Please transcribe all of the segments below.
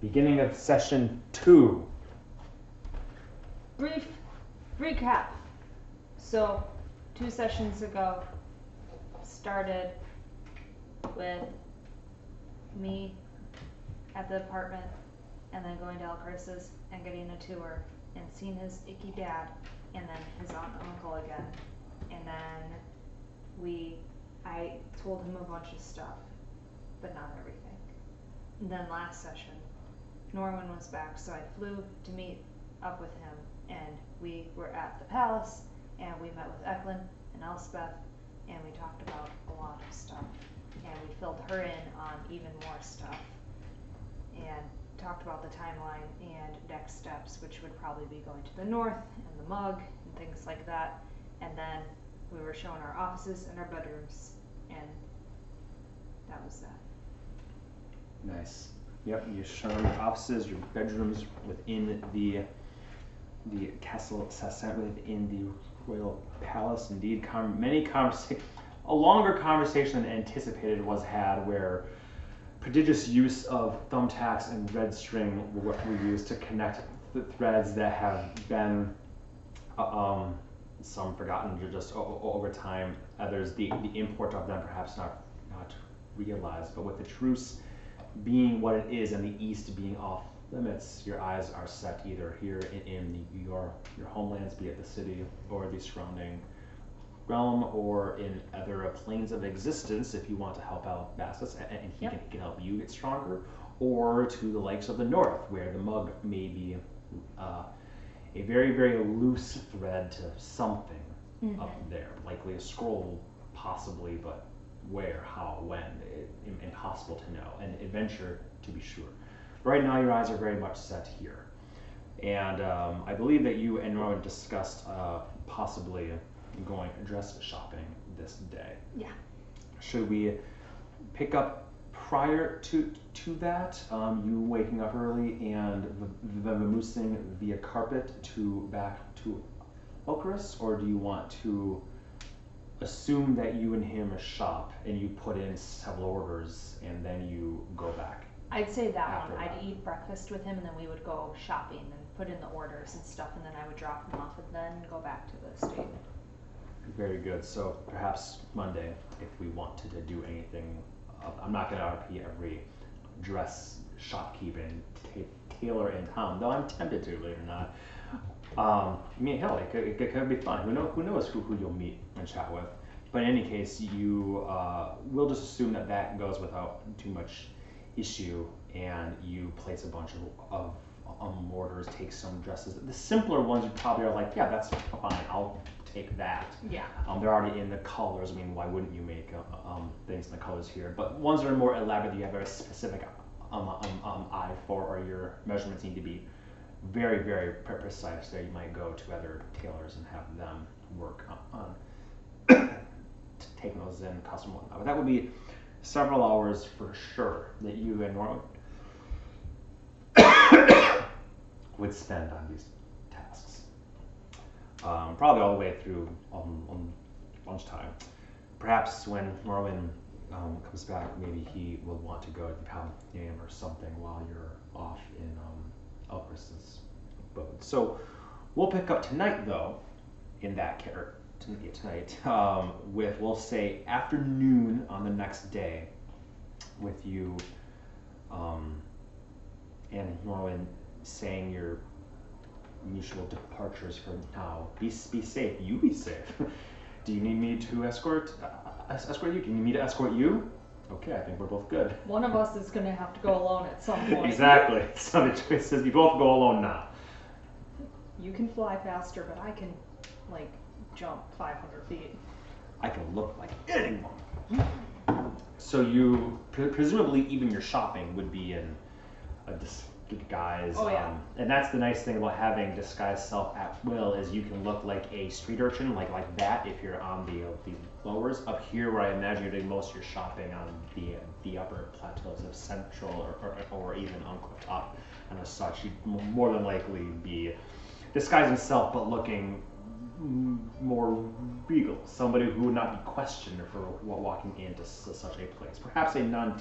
Beginning of session two. Brief recap. So, two sessions ago, started with me at the apartment and then going to Al and getting a tour and seeing his icky dad and then his aunt and uncle again. And then we, I told him a bunch of stuff, but not everything. And then last session, Norman was back, so I flew to meet up with him and we were at the palace and we met with Eklund and Elspeth and we talked about a lot of stuff. And we filled her in on even more stuff and talked about the timeline and next steps which would probably be going to the north and the mug and things like that. And then we were shown our offices and our bedrooms and that was that. Nice. Yep, you shown your offices, your bedrooms within the the castle Sasset within the royal palace. Indeed, com- many conversa- a longer conversation than anticipated was had where prodigious use of thumbtacks and red string were what we used to connect the threads that have been uh, um, some forgotten ju- just over time. Others, the, the import of them perhaps not not realized. But with the truce being what it is and the east being off limits, your eyes are set either here in, in your your homelands, be it the city or the surrounding realm, or in other planes of existence if you want to help out Bassus and, and he Yep. can, he can help you get stronger, or to the lakes of the north where the mug may be uh, a very very loose thread to something up there, likely a scroll, possibly, but where, how, when, it, impossible to know. An adventure, to be sure. Right now, your eyes are very much set here, and um, I believe that you and Norman discussed uh, possibly going dress shopping this day. yeah Should we pick up prior to to that? Um, you waking up early and the v- vamoosing via carpet to back to Ocarus, or do you want to assume that you and him shop and you put in several orders and then you go back? I'd say that one. I'd that. eat breakfast with him, and then we would go shopping and put in the orders and stuff, and then I would drop him off, and then go back to the state. Very good. So perhaps Monday, if we wanted to do anything, uh, I'm not going to RP every dress shopkeeping ta- tailor in town, though I'm tempted to, believe it or not. Um, I mean, hell, it could, it could be fun. Who, know, who knows who, who you'll meet and chat with. But in any case, you uh, will just assume that that goes without too much issue, and you place a bunch of, of um, orders, take some dresses. The simpler ones, you probably are like, yeah, that's fine. I'll take that. Yeah. Um, they're already in the colors. I mean, why wouldn't you make uh, um, things in the colors here? But ones that are more elaborate, you have a specific um, um, um, eye for, or your measurements need to be very, very precise. There, you might go to other tailors and have them work on, on taking those in, custom whatnot. But that would be several hours for sure that you and Norman would spend on these tasks um, probably all the way through um, lunchtime. Perhaps when Norman um, comes back, maybe he will want to go to the Palladium or something while you're off in um, abode. So we'll pick up tonight, though, in that or tonight, tonight um, with, we'll say, afternoon on the next day with you um, and Norman saying your mutual departures for now. Be, be safe. You be safe. Do you need me to escort uh, escort you? Do you need me to escort you? Okay, I think we're both good. One of us is gonna have to go alone at some point. exactly. So the choice is you both go alone now. You can fly faster, but I can, like, jump 500 feet. I can look like anyone. So you pre- presumably even your shopping would be in a disguise. Oh, yeah. um, and that's the nice thing about having disguise self at will is you can look like a street urchin, like like that if you're on the uh, the lowers. Up here, where I imagine you're doing most of your shopping on the the upper plateaus of Central or, or, or even on Top and as such, you'd more than likely be disguising self but looking more regal, somebody who would not be questioned for walking into such a place. Perhaps a non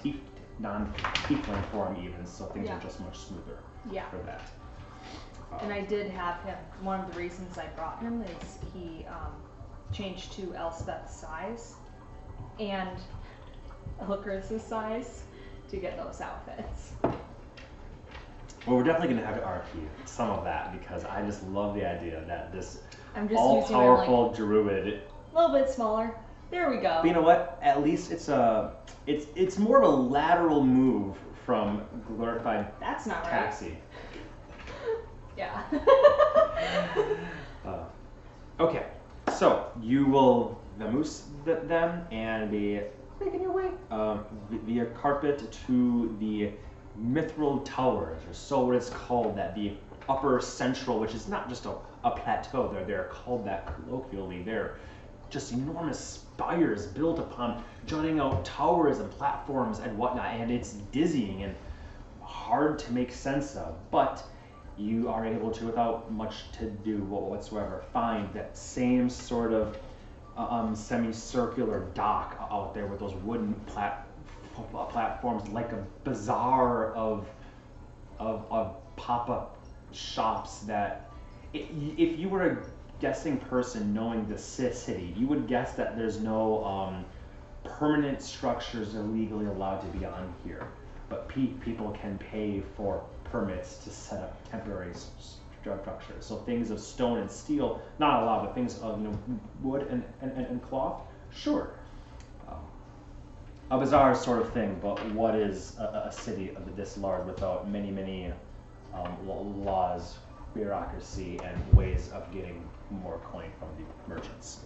non-tiefling form even, so things Yeah. are just much smoother Yeah. for that. And Um, I did have him, one of the reasons I brought him is he, um, changed to Elspeth's size and Ilkaris's size to get those outfits. Well, we're definitely gonna have to RP some of that because I just love the idea that this I'm just using my like, druid. a little bit smaller. There we go. But you know what? At least it's a it's it's more of a lateral move from glorified That's not right. taxi. Yeah. Uh, okay, so you will vamoose th- them and be making your way um, vi- via carpet to the Mithril Towers, or so it is called. That the upper central, which is not just a, a plateau. They're they're called that colloquially. They're just enormous spires built upon jutting out towers and platforms and whatnot, and it's dizzying and hard to make sense of. But you are able to, without much to do whatsoever, find that same sort of uh, um, semicircular dock out there with those wooden plat- platforms, like a bazaar of of, of pop-up shops that if you were a guessing person knowing the city, you would guess that there's no um, permanent structures illegally allowed to be on here, but pe- people can pay for permits to set up temporary structures. So things of stone and steel, not allowed, but things of you know wood and, and, and, cloth, sure. Um, a bizarre sort of thing, but what is a, a- a city of this large without many, many um, laws, bureaucracy, and ways of getting more coin from the merchants?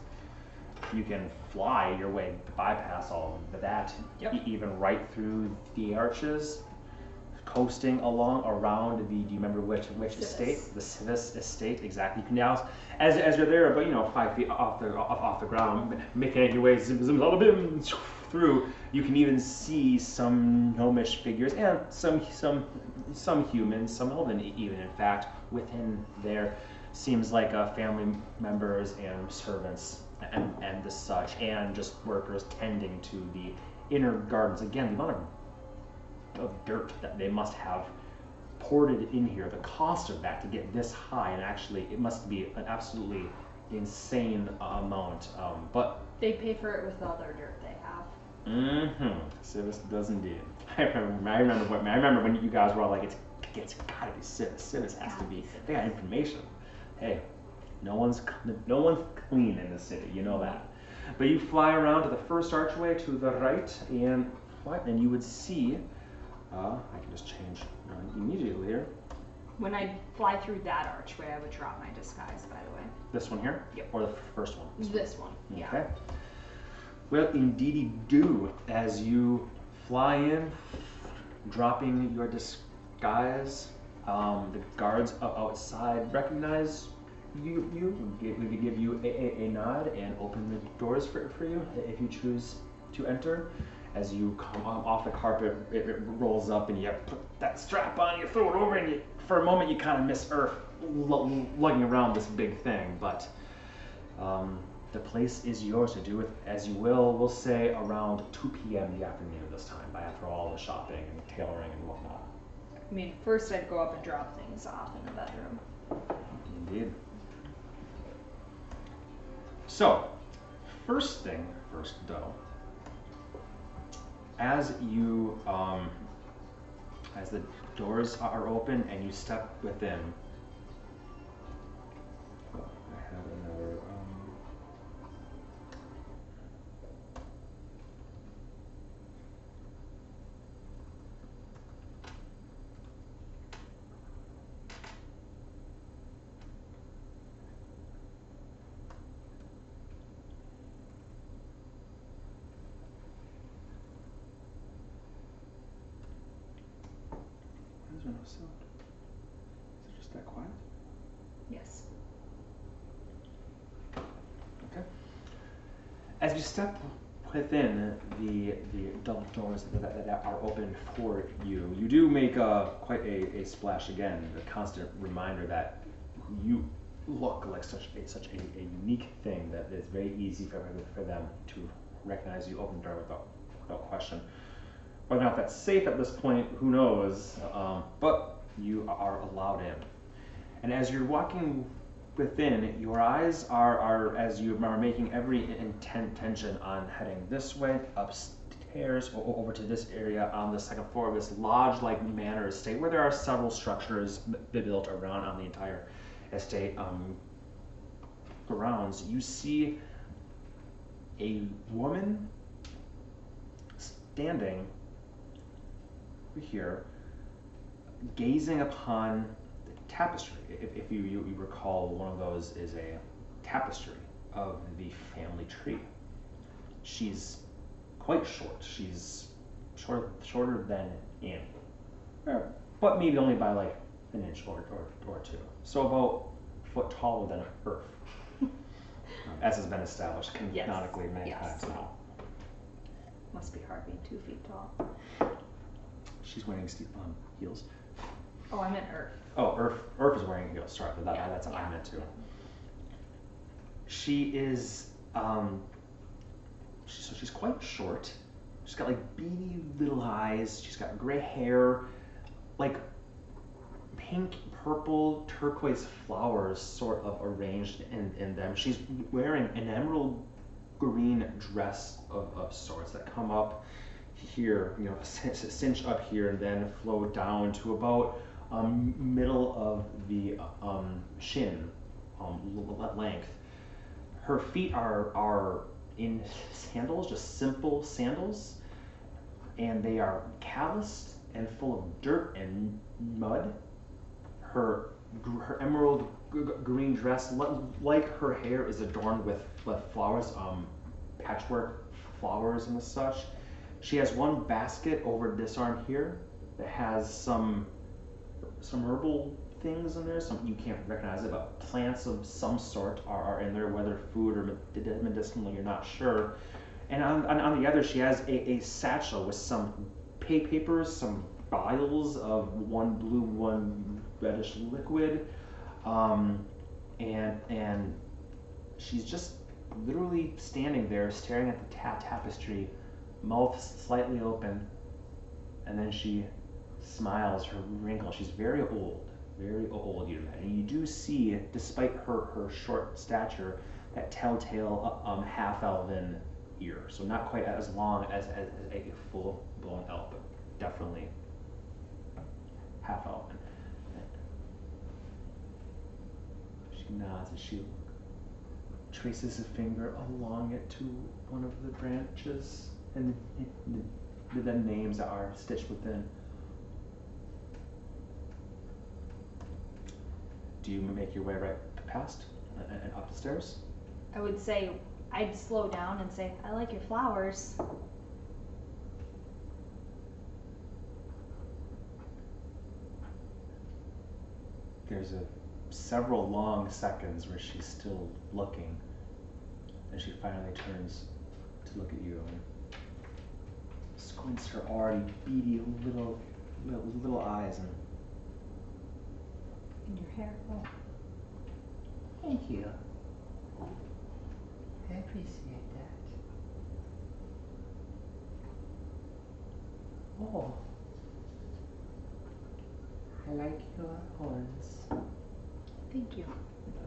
You can fly your way, bypass all of that, Yep. e- even right through the arches, coasting along around the. Do you remember which which Civis. estate? The Civis estate, exactly. You can now, as, as you're there, but you know, five feet off the off, off the ground, making your way zim zim zim, bim, through. You can even see some gnomish figures and some some some humans, some elven even. In fact, within there seems like uh, family members and servants and and the such, and just workers tending to the inner gardens. Again, the amount of of dirt that they must have ported in here, the cost of that to get this high, and actually it must be an absolutely insane amount. Um, but they pay for it with all their dirt they have. mm-hmm, Civis does indeed. I remember, I remember when I remember when you guys were all like, it's it's gotta be Civis. Civis has to be. They got information. Hey, no one's no one's clean in the city. You know that. But you fly around to the first archway to the right, and what? And you would see. Uh, I can just change immediately here. When I fly through that archway, I would drop my disguise, by the way. This one here? Yep. Or the first one? This one, yeah. Okay. Well, indeedy do. As you fly in, dropping your disguise, um, the guards outside recognize you. You give, give you a, a, a nod and open the doors for, for you if you choose to enter. As you come off the carpet, it, it rolls up and you put that strap on, you throw it over, and you, for a moment you kind of miss Earth lugging around this big thing, but um, the place is yours to do with as you will. We'll say around 2 p.m. the afternoon this time, by after all the shopping and tailoring and whatnot. I mean, first I'd go up and drop things off in the bedroom. Indeed. So, first thing first, though, as you um, as the doors are open and you step within. I have another. Why is there no sound? Is it just that quiet? Yes. Okay. As you step within the the double doors that, that, that are open for you, you do make a, quite a, a splash again. The constant reminder that you look like such a, such a, a unique thing that it's very easy for, for them to recognize you. Open the door without without question. Whether or not that's safe at this point, who knows? Um, but you are allowed in. And as you're walking within, your eyes are, are as you are making every intention on heading this way, upstairs, over to this area on the second floor of this lodge-like manor estate, where there are several structures built around on the entire estate um, grounds. You see a woman standing here, gazing upon the tapestry. If, if you, you, you recall, one of those is a tapestry of the family tree. She's quite short. She's short, shorter than Ani, Er, but maybe only by like an inch or, or, or two. So about a foot taller than Earth, um, as has been established Yes. many Yes. times now. Must be hard being two feet tall. She's wearing ste- um, heels. Oh, I meant Earth. Oh, Earth, Earth is wearing heels. Sorry, but that, Yeah, that's what I meant to. She is, um, she, so she's quite short. She's got like beady little eyes. She's got gray hair, like pink, purple, turquoise flowers sort of arranged in, in them. She's wearing an emerald green dress of, of sorts that come up here, you know, cinch up here and then flow down to about um, middle of the um, shin um, length. Her feet are are in sandals, just simple sandals, and they are calloused and full of dirt and mud. Her her emerald green dress, like her hair, is adorned with, with flowers, um, patchwork flowers and such. She has one basket over this arm here that has some some herbal things in there. Some you can't recognize it, but plants of some sort are, are in there, whether food or med- medicinal, you're not sure. And on, on, on the other, she has a, a satchel with some pay papers, some vials of one blue, one reddish liquid, um, and and she's just literally standing there, staring at the ta- tapestry, mouth slightly open, and then she smiles, her wrinkle. She's very old, very old, you and you do see, despite her her short stature, that telltale um, half elven ear. So not quite as long as, as, as a full blown elf, but definitely half elven. She nods as she traces a finger along it to one of the branches and the, the, the names that are stitched within. Do you make your way right past and, and up the stairs? I would say I'd slow down and say, I like your flowers. There's a several long seconds where she's still looking, and she finally turns to look at you and squints her already beady little little, little eyes and In your hair. Oh. Thank you. I appreciate that. Oh. I like your horns. Thank you.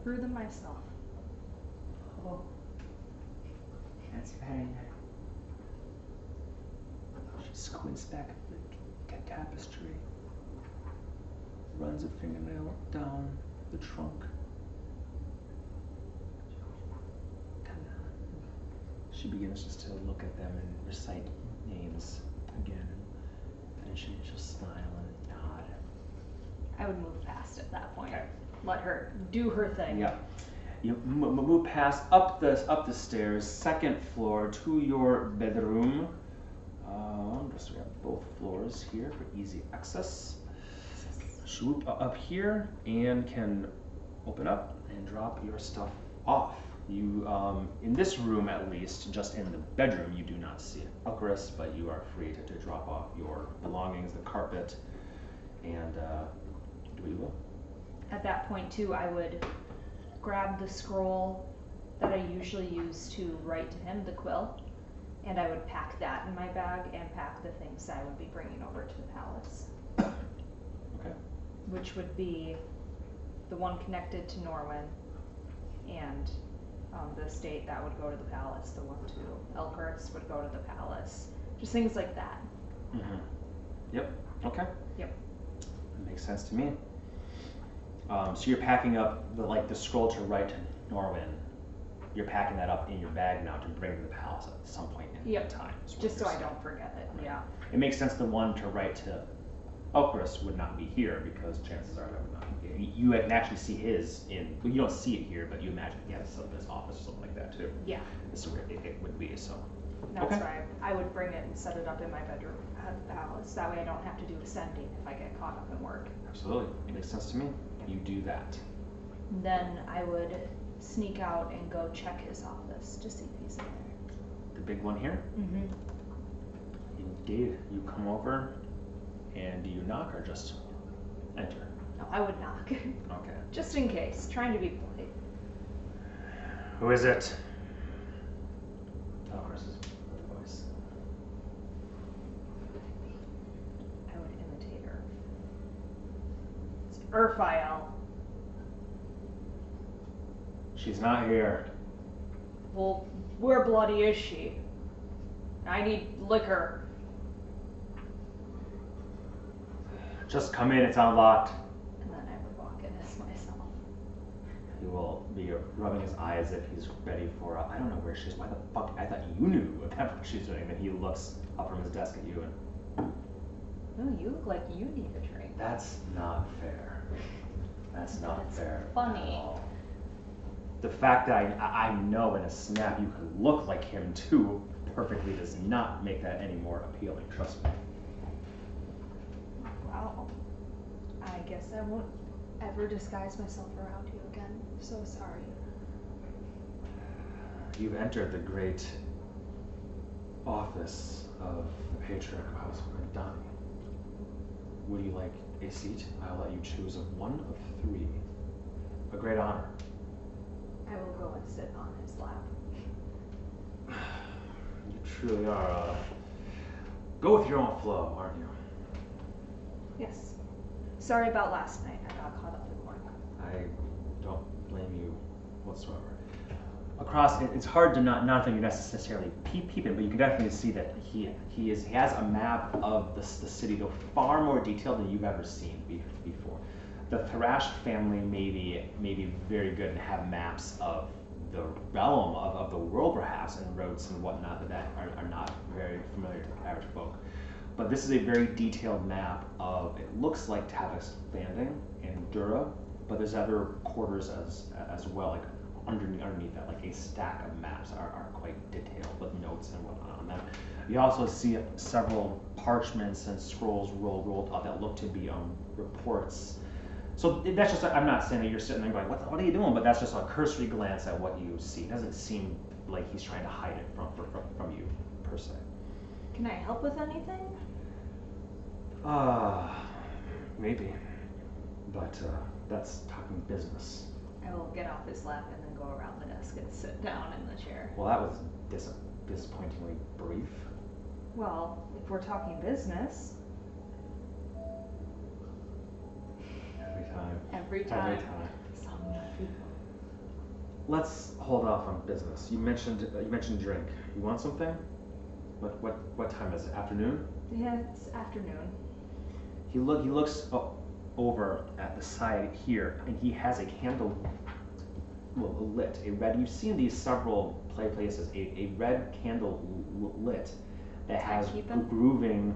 Grew them myself. Oh. That's very nice. Squints back at the ta- tapestry, runs a fingernail down the trunk. She begins just to look at them and recite names again, and she she'll smile and nod. I would move past at that point. Okay. Let her do her thing. Yeah. You m- m- move past up the up the stairs, second floor to your bedroom. Um, just we have both floors here for easy access. Swoop up here and can open up and drop your stuff off. You, um, in this room at least, just in the bedroom, you do not see Elcarus, but you are free to, to drop off your belongings, the carpet, and uh, do what you will. At that point, too, I would grab the scroll that I usually use to write to him, the quill, And I would pack that in my bag and pack the things I would be bringing over to the palace. Okay. Which would be the one connected to Norwin and um, the estate that would go to the palace, the one to Elkhurst would go to the palace. Just things like that. Mm-hmm. Yep. Okay. Yep. That makes sense to me. Um, so you're packing up the like the scroll to write to Norwin. You're packing that up in your bag now to bring to the palace at some point in Yep. time. is Just so you're I don't forget it. Yeah. It makes sense the one to write to Elkrist would not be here because chances are that would not be. You, you would actually see his in, well, you don't see it here, but you imagine he has some in his office or something like that too. Yeah. This is where it, it would be, so. That's Okay. why I would bring it and set it up in my bedroom at the palace. That way I don't have to do ascending if I get caught up in work. Absolutely, it makes sense to me. You do that. Then I would sneak out and go check his office to see if he's in there. The big one here, Mm-hmm. indeed, you come over and do you knock or just enter? No, I would knock. Okay. Just in case, trying to be polite. Who is it? Elkrist's voice. I would imitate her. It's Urfael. She's not here. Well, where bloody is she? I need liquor. Just come in, it's unlocked. And then I would walk in as myself. He will be rubbing his eye as if he's ready for. I I don't know where she is. Why the fuck? I thought you knew what she's doing. And then he looks up from his desk at you, and No, you look like you need a drink. that's not fair. That's not That's fair. funny. All. The fact that I, I I know in a snap you could look like him too perfectly does not make that any more appealing. Trust me. Wow. I guess I won't ever disguise myself around you again. So sorry. You've entered the great office of the patriarch of House Donny. Would you like a seat? I'll let you choose of one of three. A great honor. I will go and sit on his lap. You truly are. Uh, go with your own flow, aren't you? Yes. Sorry about last night. I got caught up in work. I don't blame you whatsoever. Across, it's hard to not not that you necessarily peep, peep it, but you can definitely see that he he is he has a map of the, the city, though far more detailed than you've ever seen. The Thrash family may be, may be very good and have maps of the realm of, of the world perhaps and roads and whatnot, that are, are not very familiar to the average folk. But this is a very detailed map of it looks like Tavis Landing and Dura, but there's other quarters as as well, like underneath underneath that, like a stack of maps are, are quite detailed with notes and whatnot on them. You also see several parchments and scrolls rolled rolled up that look to be um, reports. So that's just I'm not saying that you're sitting there going, what, the- what are you doing? But that's just a cursory glance at what you see. It doesn't seem like he's trying to hide it from from, from you per se. Can I help with anything? Ah, maybe. But uh, that's talking business. I will get off his lap and then go around the desk and sit down in the chair. Well, that was dis- disappointingly brief. Well, if we're talking business, Every time. every time. Every time. time. Some people. Let's hold off on business. You mentioned uh, you mentioned drink. You want something? What what what time is it? Afternoon? Yeah, it's afternoon. He look he looks over at the side here, and he has a candle well, lit. A red. You've seen these several play places. A, a red candle lit that has grooving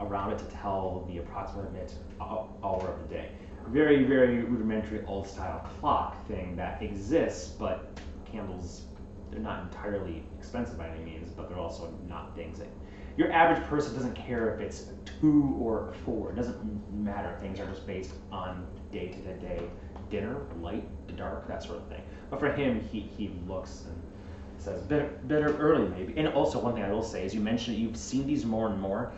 around it to tell the approximate minute hour of the day. Very very rudimentary old style clock thing that exists, but candles they're not entirely expensive by any means, but they're also not things that your average person doesn't care if it's two or four. It doesn't matter. Things are just based on day to day dinner, light, dark, that sort of thing. But for him, he, he looks and says, better, better early maybe. And also, one thing I will say is you mentioned you've seen these more and more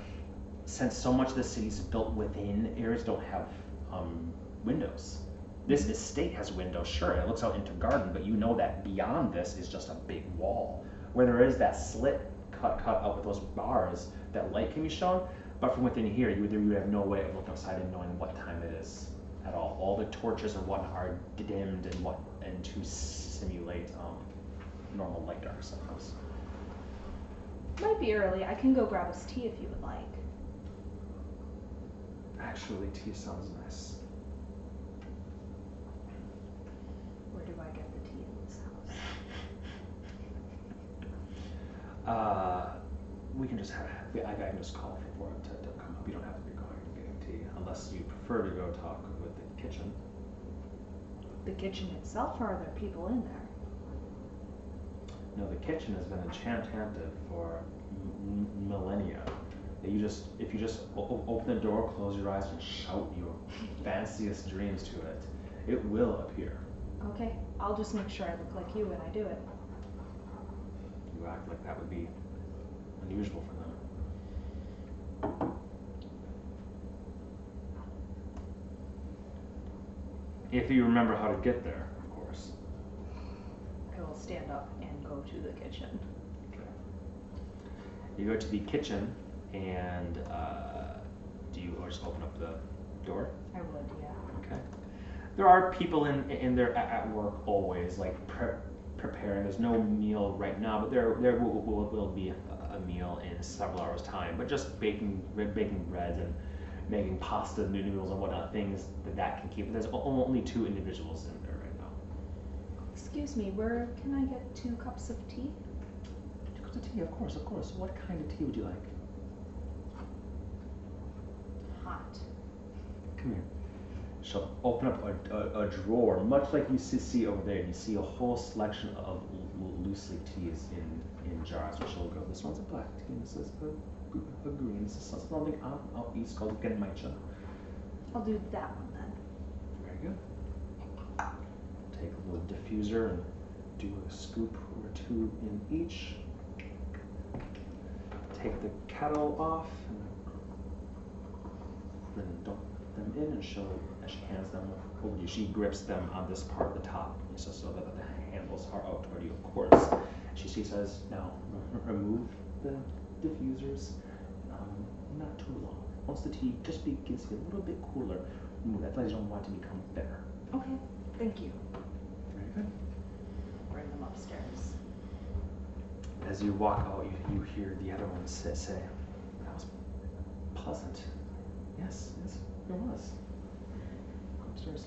since so much of the city's built within areas don't have um, windows. This estate has windows, sure, it looks out into garden, but you know that beyond this is just a big wall. Where there is that slit cut cut out with those bars that light can be shown. But from within here, you would, you have no way of looking outside and knowing what time it is at all. All the torches and whatnot are dimmed and what and to simulate um, normal light dark cycles. Might be early. I can go grab us tea if you would like. Actually, tea sounds nice. Where do I get the tea in this house? Uh, we can just have, I, I can just call for it to, to come up. You don't have to be going and getting tea unless you prefer to go talk with the kitchen. The kitchen itself, or are there people in there? No, the kitchen has been enchanted for millennia. That you just, if you just open the door, close your eyes, and shout your fanciest dreams to it, it will appear. Okay, I'll just make sure I look like you when I do it. You act like that would be unusual for them. If you remember how to get there, of course. I will stand up and go to the kitchen. Okay. You go to the kitchen, and uh, do you or just open up the door? I would, yeah. Okay. There are people in in there at, at work always, like pre- preparing. There's no meal right now, but there there will, will, will be a, a meal in several hours' time. But just baking baking breads and making pasta noodles and whatnot things that that can keep. But there's only two individuals in there right now. Excuse me, where can I get two cups of tea? Two cups of tea, of course, of course. What kind of tea would you like? Come here. She'll open up a, a, a drawer, much like you see, over there. You see a whole selection of loose leaf teas in, in jars. So she'll go, this one's a black tea, and this is a green. This is something out, out east called Genmaicha. I'll do that one then. Very good. Take a little diffuser and do a scoop or two in each. Take the kettle off and then dump them in and show as she hands them over to you. She grips them on this part of the top so, so that the handles are out toward you, of course. She, she says, now remove the diffusers. Um, not too long. Once the tea just begins to get a little bit cooler, remove that. You don't want to become bitter. Okay, thank you. Very good. Bring them upstairs. As you walk out, you, you hear the other one say, say, that was pleasant. Yes, yes, it was. Upstairs.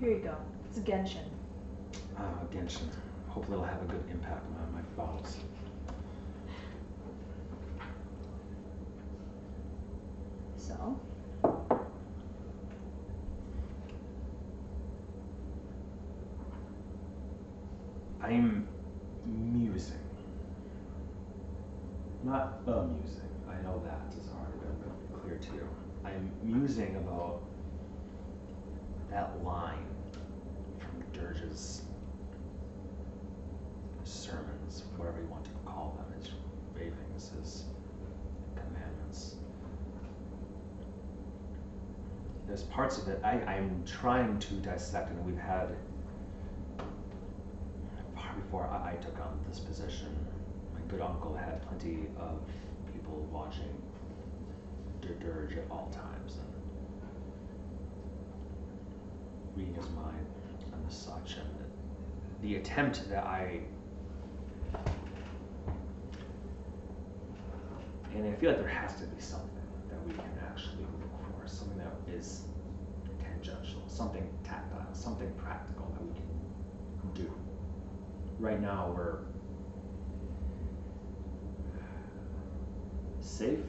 Here you go. It's Genshin. Ah, Genshin. Hopefully it'll have a good impact on my bowels. So, I'm musing. Not amusing. I know that already been really clear to you. I'm musing about that line from Dirge's sermons, whatever you want to call them, his ravings, his commandments. There's parts of it I, I'm trying to dissect, and we've had far before I, I took on this position, my good uncle had plenty of people watching Dirge at all times reading his mind and the such. And the attempt that I and I feel like there has to be something that we can actually look for, something that is tangential, something tactile, something practical that we can do right now we're safe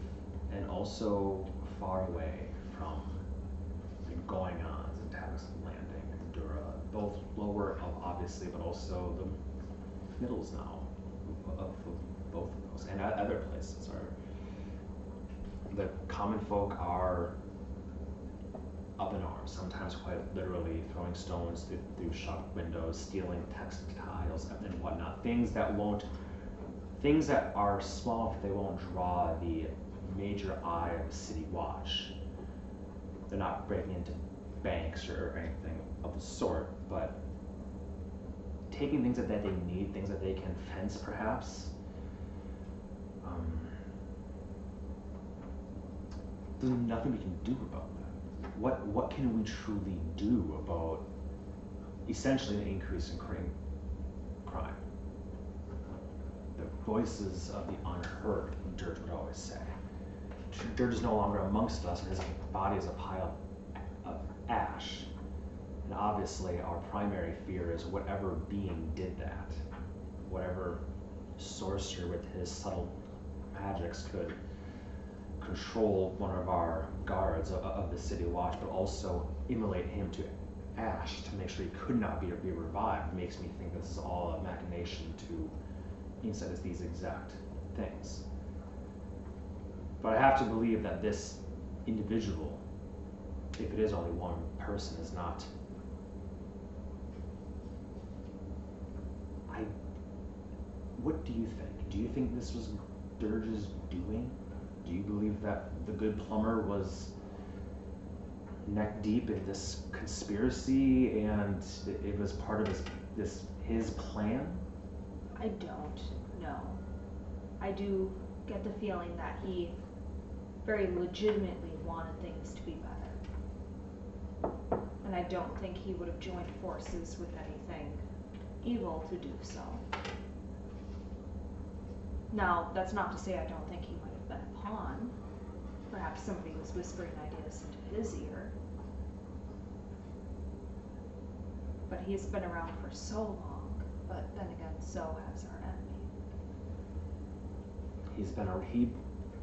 and also far away from the going ons and Tavis Landing and Dura, both lower of obviously, but also the middles now of, of both of those and other places are. The common folk are up in arms, sometimes quite literally throwing stones through, through shop windows, stealing textiles and whatnot. Things that won't, things that are small, but they won't draw the major eye of city watch. They're not breaking into banks or anything of the sort, but taking things that, that they need, things that they can fence perhaps, Um, there's nothing we can do about that. What what can we truly do about essentially an increase in crime? Crime. The voices of the unheard, Dirge would always say. Dirge is no longer amongst us, and his body is a pile of ash. And obviously, our primary fear is whatever being did that, whatever sorcerer with his subtle magics could control one of our guards of, of the city watch, but also immolate him to ash to make sure he could not be, be revived, makes me think this is all a machination to inside us these exact things. But I have to believe that this individual, if it is only one person, is not. I. What do you think? Do you think this was Dirge's doing? Do you believe that the good plumber was neck deep in this conspiracy and it was part of his this his plan? I don't know. I do get the feeling that he very legitimately wanted things to be better. And I don't think he would have joined forces with anything evil to do so. Now, that's not to say I don't think he might have been a pawn. Perhaps somebody was whispering ideas into his ear. But he's been around for so long, but then again, so has our enemy. He's been a he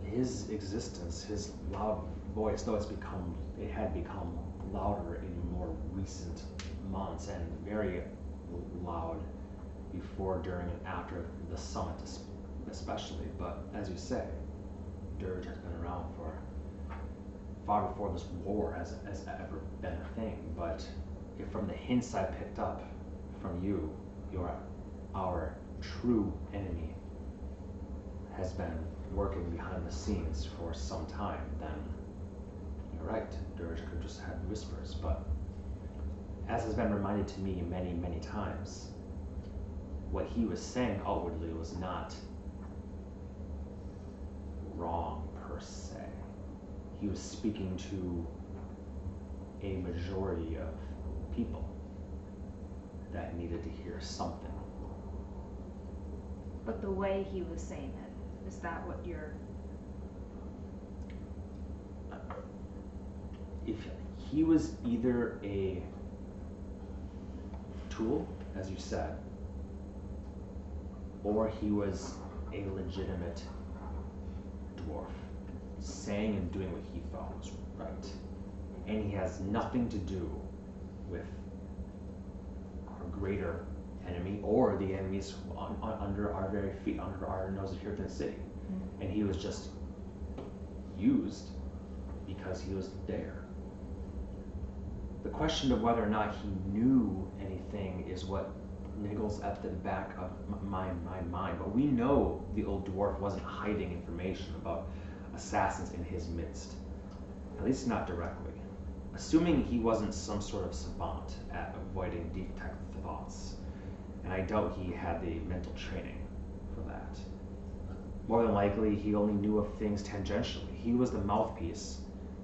his existence, his loud voice, though it's become it had become louder in more recent months and very loud before, during, and after the summit, especially. But as you say, Dirge has been around for far before this war has, has ever been a thing. But if from the hints I picked up from you, you're our true enemy has been working behind the scenes for some time, then you're right, could just have whispers, but as has been reminded to me many, many times, what he was saying outwardly was not wrong per se. He was speaking to a majority of people that needed to hear something. But the way he was saying it, is that what you're? If he was either a tool, as you said, or he was a legitimate dwarf, saying and doing what he thought was right. And he has nothing to do with our greater enemy or the enemies on, on, under our very feet, under our noses here in the city. Mm-hmm. And he was just used because he was there. The question of whether or not he knew anything is what niggles at the back of my, my mind. But we know the old dwarf wasn't hiding information about assassins in his midst, at least not directly. Assuming he wasn't some sort of savant at avoiding detect thoughts and I doubt he had the mental training for that. More than likely, he only knew of things tangentially. He was the mouthpiece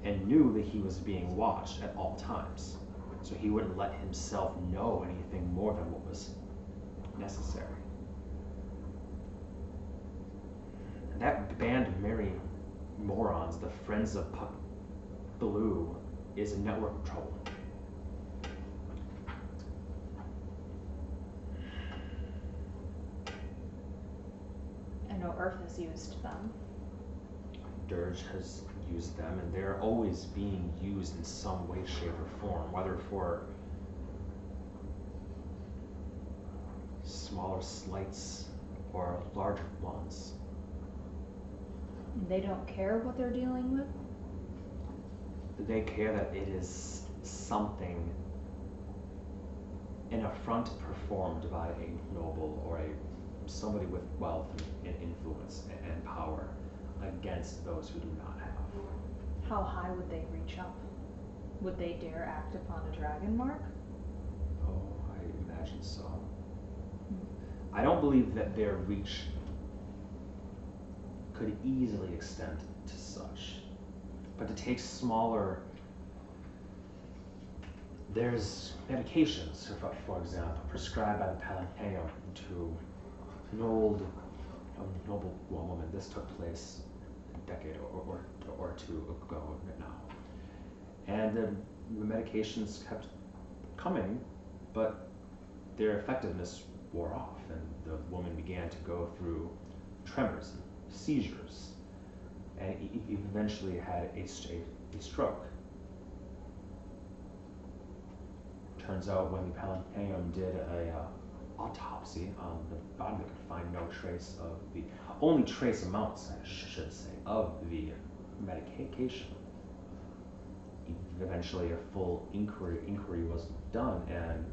and knew that he was being watched at all times. So he wouldn't let himself know anything more than what was necessary. And that band of merry morons, the Friends of Puck Blue, is a network of trouble. Know Earth has used them. Dirge has used them, and they're always being used in some way, shape, or form, whether for smaller slights or larger ones. They don't care what they're dealing with? They care that it is something, an affront performed by a noble or a somebody with wealth and influence and power against those who do not have. How high would they reach up? Would they dare act upon a dragon mark? Oh, I imagine so. Hmm. I don't believe that their reach could easily extend to such. But to take smaller, there's medications, for, for example, prescribed by the Palatinum to an old, a noble woman. This took place a decade or, or, or two ago now. And the, medications kept coming, but their effectiveness wore off, and the woman began to go through tremors and seizures, and eventually had a, st- a stroke. Turns out when the Palatinum did a uh, autopsy on the body, they could find no trace of the, only trace amounts, I should say, of the medication. Eventually, a full inquiry inquiry was done, and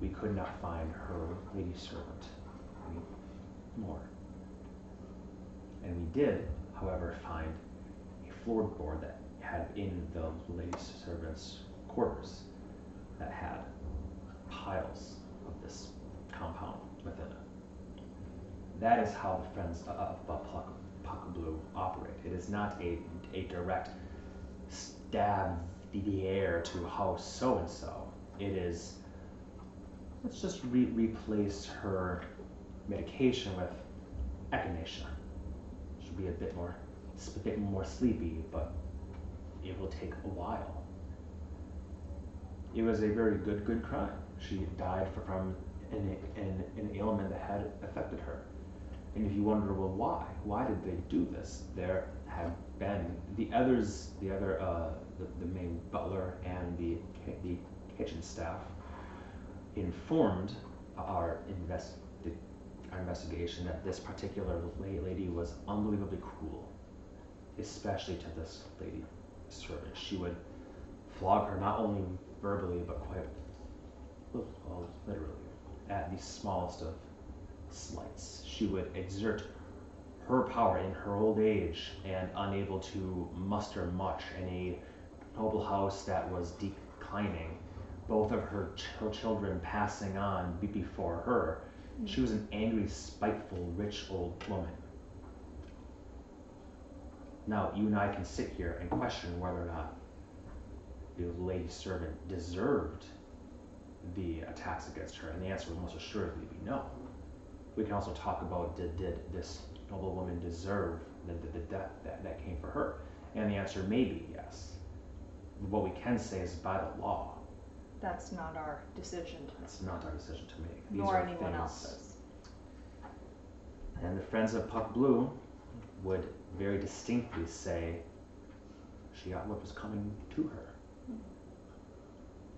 we could not find her lady servant anymore. And we did, however, find a floorboard that had in the lady servant's quarters that had piles compound within it. That is how the Friends of Blue operate. It is not a, a direct stab the air to house so and so. It is let's just re- replace her medication with echinacea. She'll be a bit more, a bit more sleepy, but it will take a while. It was a very good, good crime. She died from an, an, an ailment that had affected her. And if you wonder, well, why? Why did they do this? There had been the others, the other, uh, the, the main butler and the the kitchen staff informed our invest our investigation that this particular lady was unbelievably cruel, especially to this lady servant. She would flog her not only verbally but quite well, literally at the smallest of slights. She would exert her power in her old age and unable to muster much in a noble house that was declining both of her ch- children passing on before her. Mm-hmm. She was an angry, spiteful, rich old woman. Now, you and I can sit here and question whether or not the lady servant deserved the attacks against her, and the answer would most assuredly be no. We can also talk about did, did this noble woman deserve the, the, the death that, that came for her? And the answer may be yes. What we can say is by the law, That's not our decision to make, it's not our decision to make. These nor anyone things- else's. And the Friends of Puck Blue would very distinctly say she got what was coming to her.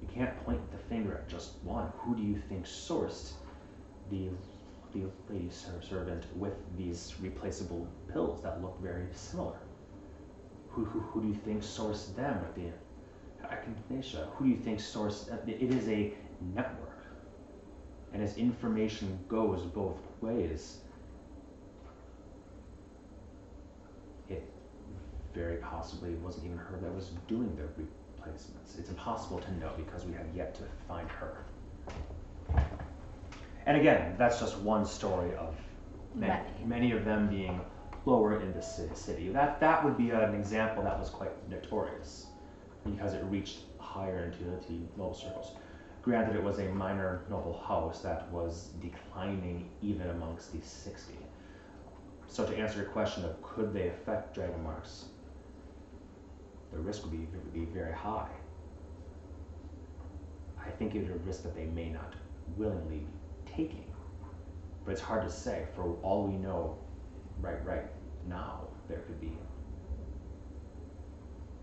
You can't point the finger at just one. Who do you think sourced the the lady servant with these replaceable pills that look very similar? Who, who, who do you think sourced them with the echinacea? Who do you think sourced? Uh, it is a network, and as information goes both ways, it very possibly wasn't even her that was doing the replacements. It's impossible to know because we have yet to find her. And again, that's just one story of many, Many. many of them being lower in the city. That that would be an example that was quite notorious because it reached higher into the noble circles. Granted, it was a minor noble house that was declining even amongst the 60. So to answer your question of could they affect dragon marks, the risk would be, would be very high. I think it is a risk that they may not willingly be taking. But it's hard to say. For all we know, right right now, there could be.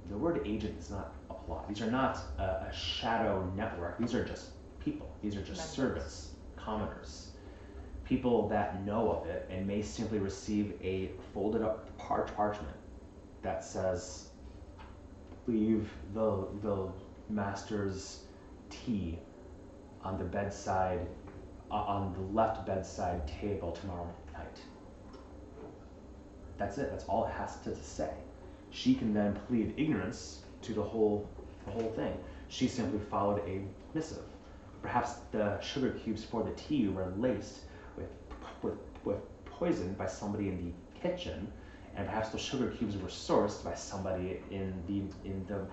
The word agent does not apply. These are not a, a shadow network. These are just people. These are just Members. servants, commoners, people that know of it and may simply receive a folded up parch parchment that says, "Leave the the master's tea on the bedside, uh, on the left bedside table tomorrow night." That's it. That's all it has to say. She can then plead ignorance to the whole the whole thing. She simply followed a missive. Perhaps the sugar cubes for the tea were laced with with with poison by somebody in the kitchen, and perhaps those sugar cubes were sourced by somebody in the in the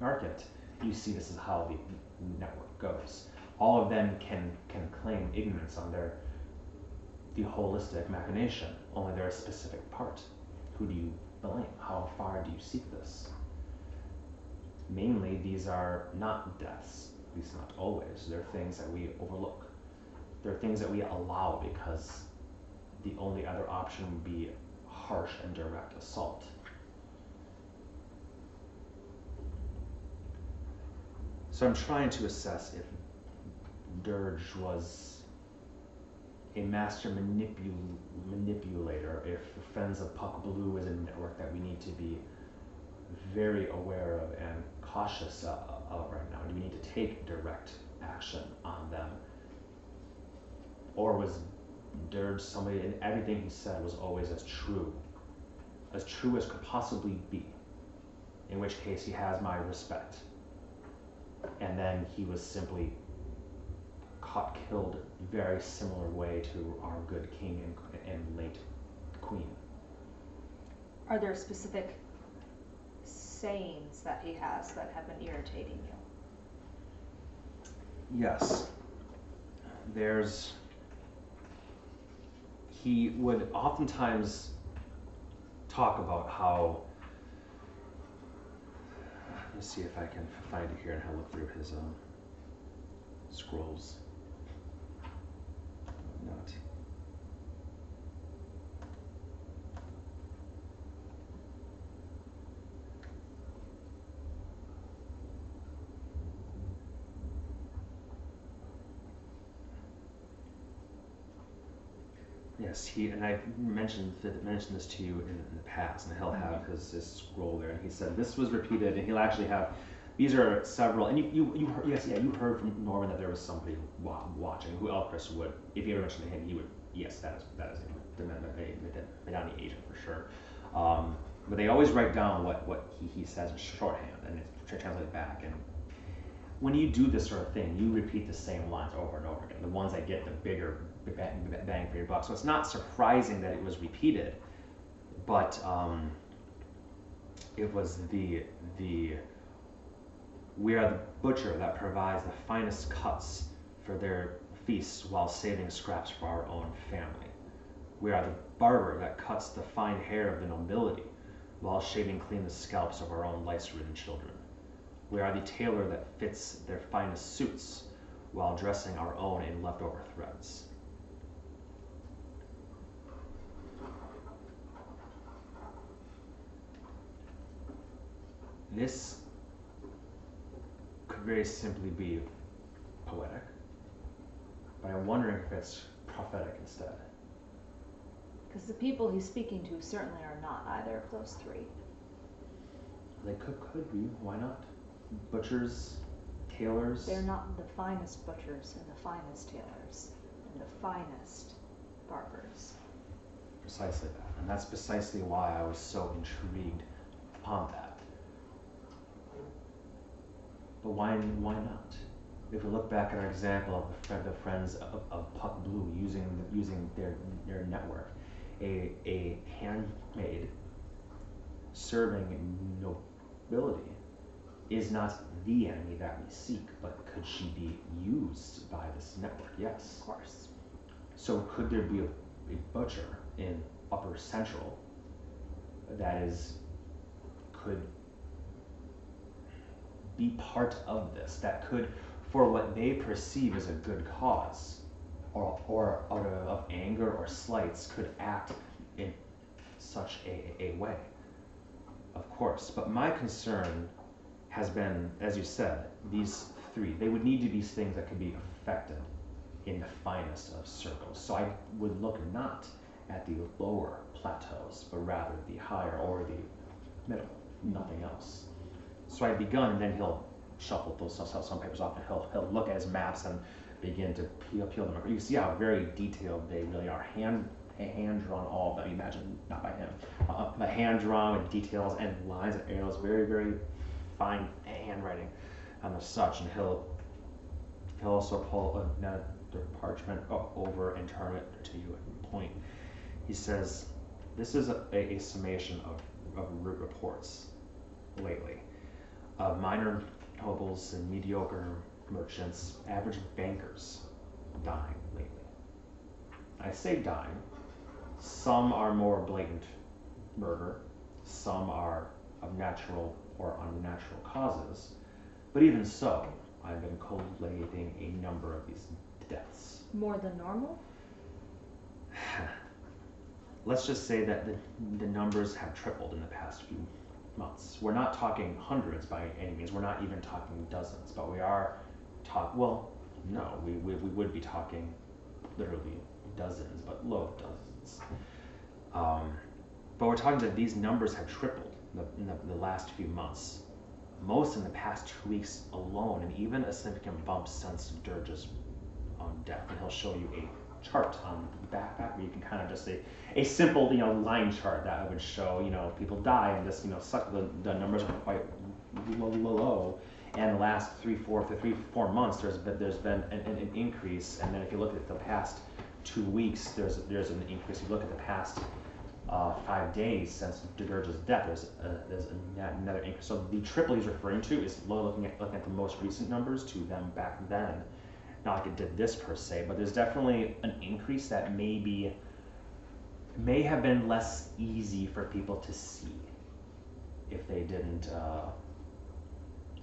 market. You see, this is how the network goes. All of them can can claim ignorance on their the holistic machination. Only their specific part. Who do you blame? How far do you seek this? Mainly, these are not deaths, at least not always. They're things that we overlook. They're things that we allow because the only other option would be harsh and direct assault. So I'm trying to assess if Dirge was a master manipul- manipulator, if Friends of Puck Blue is a network that we need to be very aware of and cautious of, right now. Do we need to take direct action on them? Or was Dirge somebody, and everything he said was always as true, as true as could possibly be, in which case he has my respect. And then he was simply caught killed very similar way to our good king and, and late queen. Are there specific sayings that he has that have been irritating you? Yes. There's he would oftentimes talk about how let me see if I can find it here and a look through his um, scrolls. Not. Yes, he and I mentioned mentioned this to you in, in the past, and he'll have his, his scroll there, and he said this was repeated, and he'll actually have these are several, and you you, you heard, yes yeah you heard from Norman that there was somebody watching who Elchris would if you ever mentioned to him he would yes that is that is a Medani agent for sure, um, but they always write down what what he, he says in shorthand and it's translated back and when you do this sort of thing, you repeat the same lines over and over again. The ones that get the bigger bang for your buck. So it's not surprising that it was repeated, but um, it was the the we are the butcher that provides the finest cuts for their feasts while saving scraps for our own family. We are the barber that cuts the fine hair of the nobility while shaving clean the scalps of our own lice-ridden children. We are the tailor that fits their finest suits while dressing our own in leftover threads. This could very simply be poetic, but I'm wondering if it's prophetic instead. Because the people he's speaking to certainly are not either of those three. They could could be. Why not? Butchers, tailors. They're not the finest butchers and the finest tailors and the finest barbers. Precisely that, and that's precisely why I was so intrigued upon that. But why why not? If we look back at our example of the, friend, the friends of, of Puck Blue using using their their network, a a handmaid serving nobility is not the enemy that we seek, but could she be used by this network? Yes. Of course. So could there be a, a butcher in Upper Central that is could be part of this that could for what they perceive as a good cause or, or out of, anger or slights could act in such a, a way. Of course. But my concern has been as you said these three. They would need to be things that could be affected in the finest of circles. So i would look not at the lower plateaus but rather the higher or the middle. Nothing else so I'd begun, and then he'll shuffle those some, some papers off, and he'll he'll look at his maps and begin to peel, peel them. You see how very detailed they really are. Hand hand drawn, all of them. Imagine not by him, uh, but hand drawn with details and lines and arrows, very very fine handwriting, and such. And he'll he'll also pull another parchment over and turn it to you and point. He says, this is a, a, a summation of, of r- reports lately of minor nobles and mediocre merchants, average bankers dying lately. I say dying. Some are more blatant murder, some are of natural or unnatural causes, but even so, I've been collating a number of these deaths. More than normal? Let's just say that the, the numbers have tripled in the past few months. We're not talking hundreds by any means, we're not even talking dozens, but we are talk well, no, we, we, we would be talking literally dozens, but low dozens. Um, but we're talking that these numbers have tripled in the, in the, the last few months. Most in the past two weeks alone, and even a significant bump since Dirge's um, death. And he'll show you a chart on the back, where you can kind of just say a simple, you know, line chart that I would show, you know, people die and just, you know, suck the, the numbers are quite low, low, low. And the last three, four, three, four months, there's been, there's been an, an, increase. And then if you look at the past two weeks, there's there's an increase. If you look at the past uh, five days since Dirge's death, there's a, there's another increase. So the triple he's referring to is looking at looking at the most recent numbers to them back then. Not like it did this per se, but there's definitely an increase that may be may have been less easy for people to see if they didn't uh,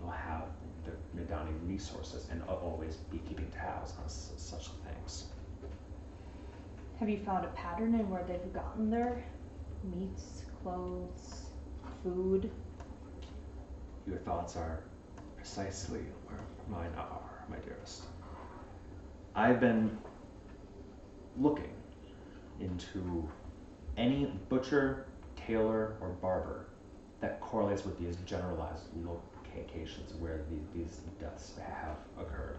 have the Medani resources and always be keeping tabs on s- such things. Have you found a pattern in where they've gotten their meats, clothes, food? Your thoughts are precisely where mine are, my dearest. I've been looking into any butcher, tailor, or barber that correlates with these generalized locations where these, these deaths have occurred.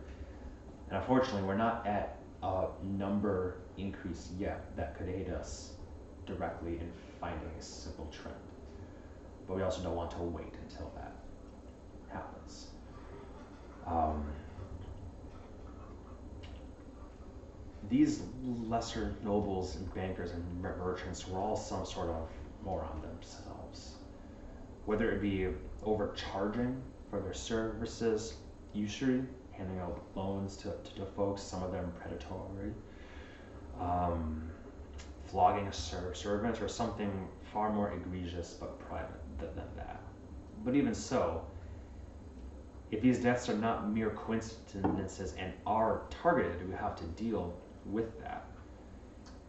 And unfortunately, we're not at a number increase yet that could aid us directly in finding a simple trend. But we also don't want to wait until that happens. Um, these lesser nobles and bankers and merchants were all some sort of moron themselves. Whether it be overcharging for their services, usury, handing out loans to, to, to folks, some of them predatory, um, flogging a ser- servant, or something far more egregious but private th- than that. But even so, if these deaths are not mere coincidences and are targeted, we have to deal with that.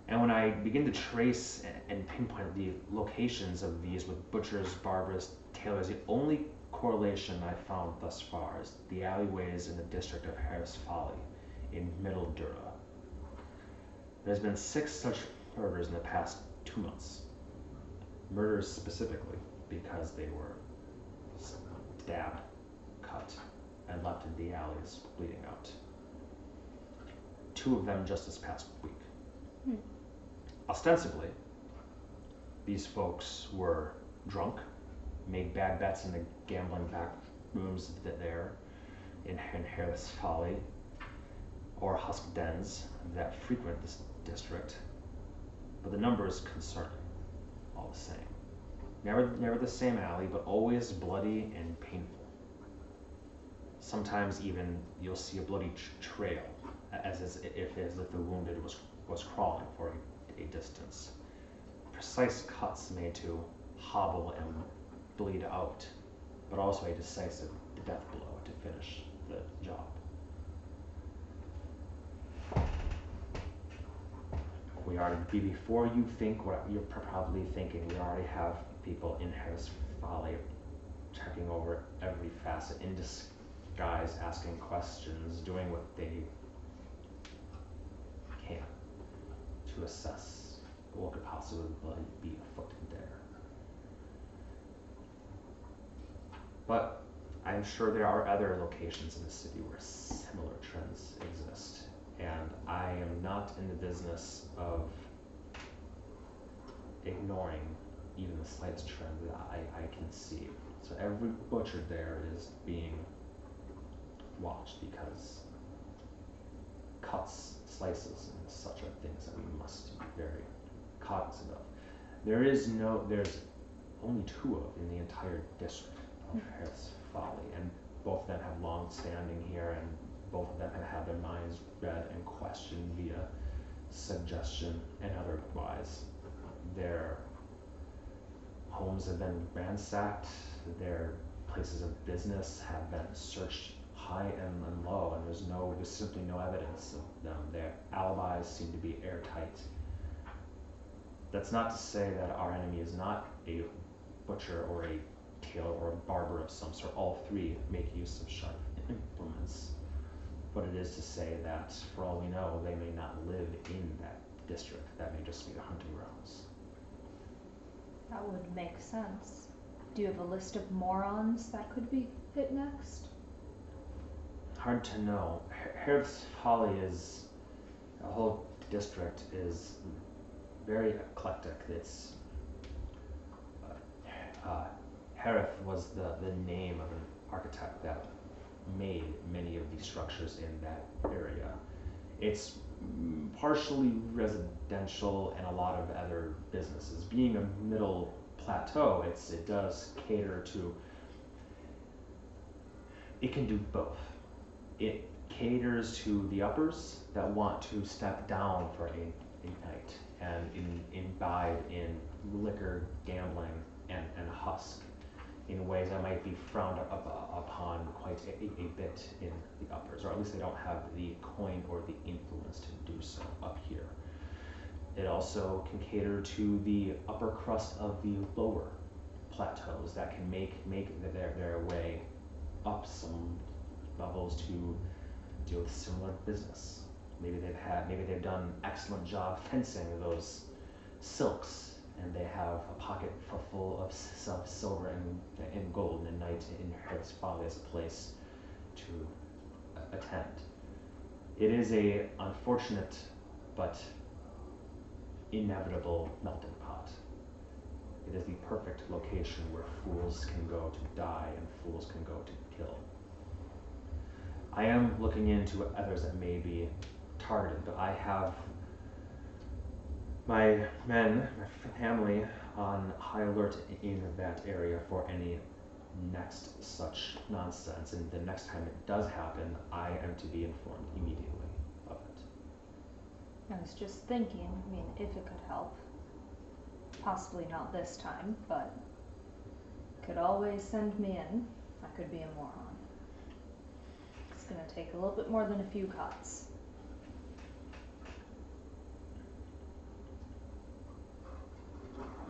And when I begin to trace and pinpoint the locations of these with butchers, barbers, tailors, the only correlation I found thus far is the alleyways in the district of Hareth's Folly in Middle Dura. There's been six such murders in the past two months. Murders specifically because they were stabbed, cut, and left in the alleys bleeding out. Two of them just this past week. Hmm. Ostensibly, these folks were drunk, made bad bets in the gambling back rooms that there in, in Hareth's Folly, or husk dens that frequent this district. But the number is concerning, all the same. Never, never the same alley, but always bloody and painful. Sometimes even you'll see a bloody tr- trail, as, as if as if the wounded was was crawling for a, a distance. Precise cuts made to hobble and bleed out, but also a decisive death blow to finish the job. We already be- before you think what you're probably thinking. We already have people in Hareth's Folly checking over every facet in disguise, asking questions, doing what they can to assess what could possibly be afoot there. But I'm sure there are other locations in the city where similar trends exist. And I am not in the business of ignoring even the slightest trend that I, I can see. So every butcher there is being watched because cuts, slices, and such are things that we must be very cognizant of. There is no, there's only two of in the entire district of hmm. Hareth's Folly, and both of them have long standing here, and both of them have had their minds read and questioned via suggestion and otherwise. Their homes have been ransacked, their places of business have been searched high and, and low, and there's no, there's simply no evidence of them. Their alibis seem to be airtight. That's not to say that our enemy is not a butcher or a tailor or a barber of some sort. All three make use of sharp implements. But it is to say that, for all we know, they may not live in that district. That may just be the hunting grounds. That would make sense. Do you have a list of morons that could be hit next? Hard to know. Har- Hareth's Folly is a whole district is very eclectic. It's uh, uh, Hareth was the, the name of an architect that made many of these structures in that area. It's partially residential and a lot of other businesses. Being a middle plateau, it's it does cater to. It can do both. It caters to the uppers that want to step down for a, a night and in, imbibe in liquor, gambling, and, and husk in ways that might be frowned up, upon quite a, a bit in the uppers, or at least they don't have the coin or the influence to do so up here. It also can cater to the upper crust of the lower plateaus that can make make their their way up some levels to deal with similar business. Maybe they've had maybe they've done excellent job fencing those silks and they have a pocket full of silver and, and gold and night in Hareth's Folly as a place to a- attend. It is a unfortunate but inevitable melting pot. It is the perfect location where fools can go to die and fools can go to kill. I am looking into others that may be targeted, but I have my men, my family, on high alert in that area for any next such nonsense. And the next time it does happen, I am to be informed immediately of it. I was just thinking, I mean, if it could help. Possibly not this time, but could always send me in. I could be a moron. It's gonna take a little bit more than a few cuts.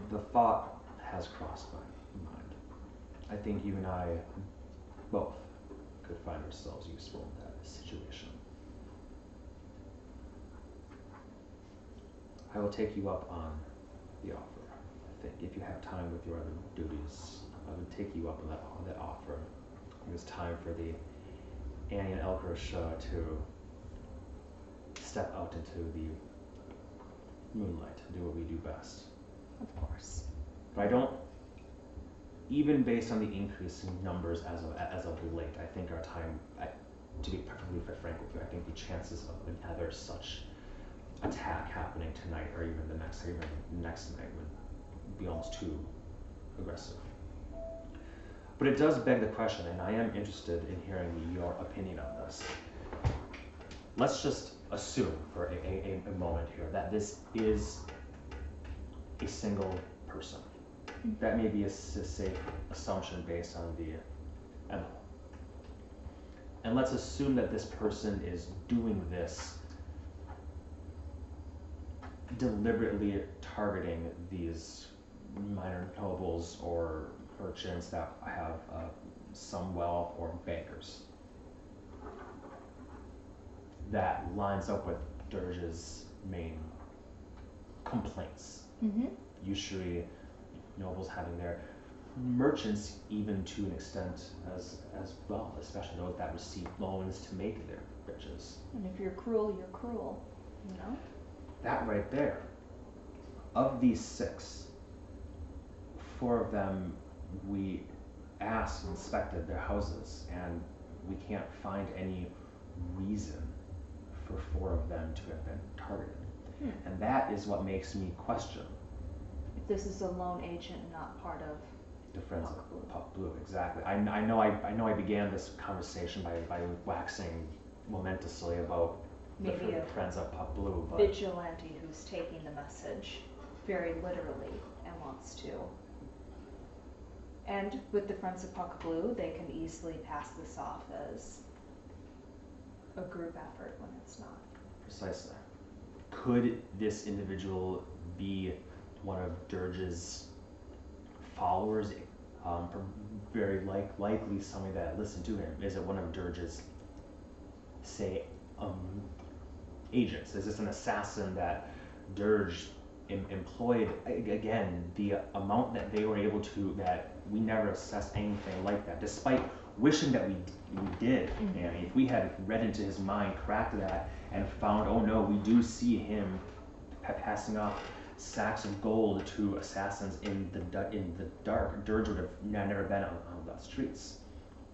The thought has crossed my mind. I think you and I both could find ourselves useful in that situation. I will take you up on the offer. I think if you have time with your other duties, I would take you up on that, on that offer. It was time for the Ani and Elker show to step out into the moonlight and do what we do best. Of course. But I don't, even based on the increase in numbers as of as of late, I think our time, I, to be perfectly frank with you, I think the chances of another such attack happening tonight, or even the next, or even the next night, would be almost too aggressive. But it does beg the question, and I am interested in hearing your opinion on this. Let's just assume for a, a, a moment here that this is a single person. Mm-hmm. That may be a safe assumption based on the MO. And let's assume that this person is doing this deliberately targeting these minor nobles or merchants that have uh, some wealth or bankers. That lines up with Dirge's main complaints Mm-hmm. usury nobles having their merchants even to an extent as as well, especially those that receive loans to make their riches. And if you're cruel, you're cruel. You know? That right there. Of these six, four of them we asked and inspected their houses and we can't find any reason for four of them to have been targeted. Hmm. And that is what makes me question If this is a lone agent, not part of The Friends Puck Blue. of Puck Blue, exactly. I, I know I, I know I began this conversation by, by waxing momentously about the maybe a Friends of Puck Blue, but vigilante who's taking the message very literally and wants to. And with the Friends of Puck Blue, they can easily pass this off as a group effort when it's not. precisely. Could this individual be one of Dirge's followers? Um, very like likely somebody that listened to him. Is it one of Dirge's, say, um, agents? Is this an assassin that Dirge em- employed? Again, the amount that they were able to that we never assessed anything like that, despite wishing that we we did. Mhm. And if we had read into his mind, cracked that, and found, oh no, we do see him pa- passing off sacks of gold to assassins in the in the dark. Dirge would have never been on, on the streets,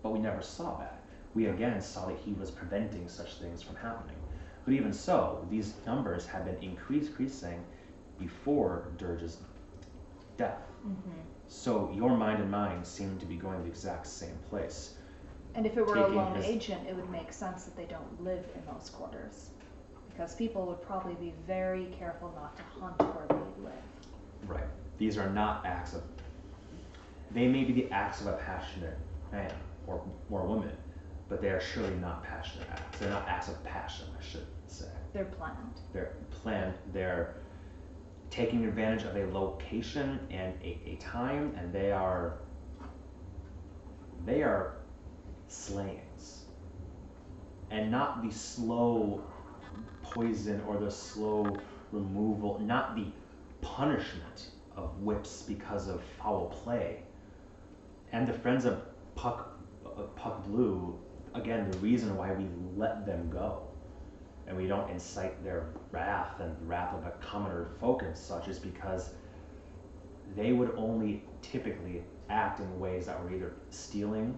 but we never saw that. We again saw that he was preventing such things from happening. But even so, these numbers have been increasing before Dirge's death. Mm-hmm. So your mind and mine seem to be going the exact same place. And if it were a lone his- agent, it would make sense that they don't live in those quarters. Because people would probably be very careful not to hunt where they live. Right. These are not acts of. They may be the acts of a passionate man or or woman, but they are surely not passionate acts. They're not acts of passion, I should say. They're planned. They're planned. They're taking advantage of a location and a, a time, and they are. They are slayings, and not the slow poison or the slow removal, not the punishment of whips because of foul play. And the friends of Puck, Puck Blue, again, the reason why we let them go and we don't incite their wrath and the wrath of a commoner folk and such is because they would only typically act in ways that were either stealing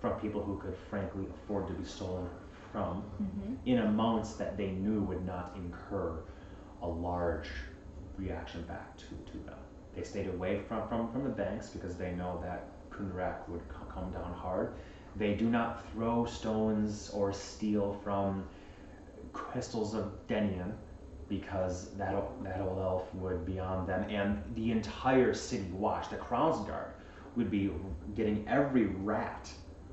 from people who could frankly afford to be stolen from Mm-hmm. in amounts that they knew would not incur a large reaction back to, to them. They stayed away from, from, from the banks because they know that Kundarak would co- come down hard. They do not throw stones or steal from crystals of Denian because that, that old elf would be on them. And the entire city watch, the Crown's Guard, would be getting every rat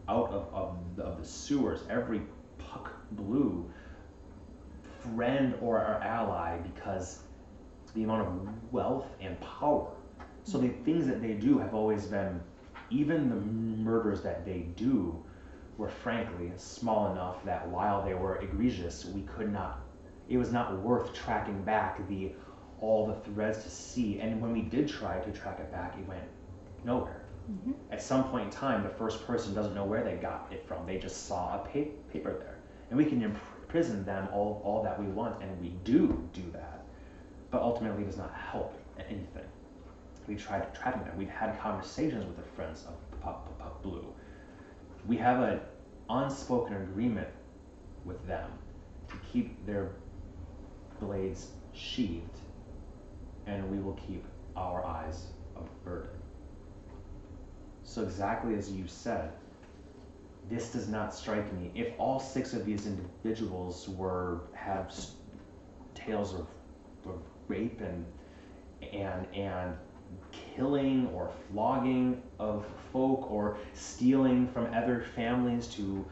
out of, of, the, of the sewers, every puck blue friend or our ally because the amount of wealth and power. So the things that they do have always been, even the murders that they do, were frankly small enough that while they were egregious, we could not. It was not worth tracking back the all the threads to see. And when we did try to track it back, it went nowhere. Mm-hmm. At some point in time, the first person doesn't know where they got it from. They just saw a pa- paper there. And we can imprison them all, all that we want, and we do do that. But ultimately, it does not help anything. We tried tracking them. We've had conversations with the friends of Puck Blue. We have an unspoken agreement with them to keep their blades sheathed, and we will keep our eyes averted. So exactly as you said, this does not strike me. If all six of these individuals were have tales of, of rape and and and killing or flogging of folk or stealing from other families to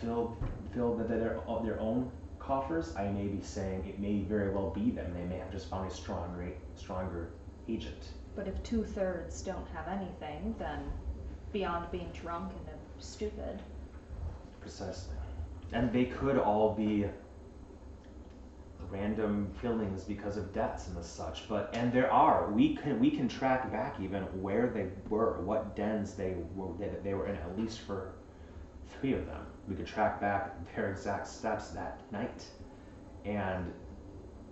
fill fill the, their their own coffers, I may be saying it may very well be them. They may have just found a stronger stronger agent. But if two thirds don't have anything, then beyond being drunk and stupid, Precisely. And they could all be random killings because of deaths and such. But and there are we can we can track back even where they were, what dens they were that they were in at least for three of them. We could track back their exact steps that night, and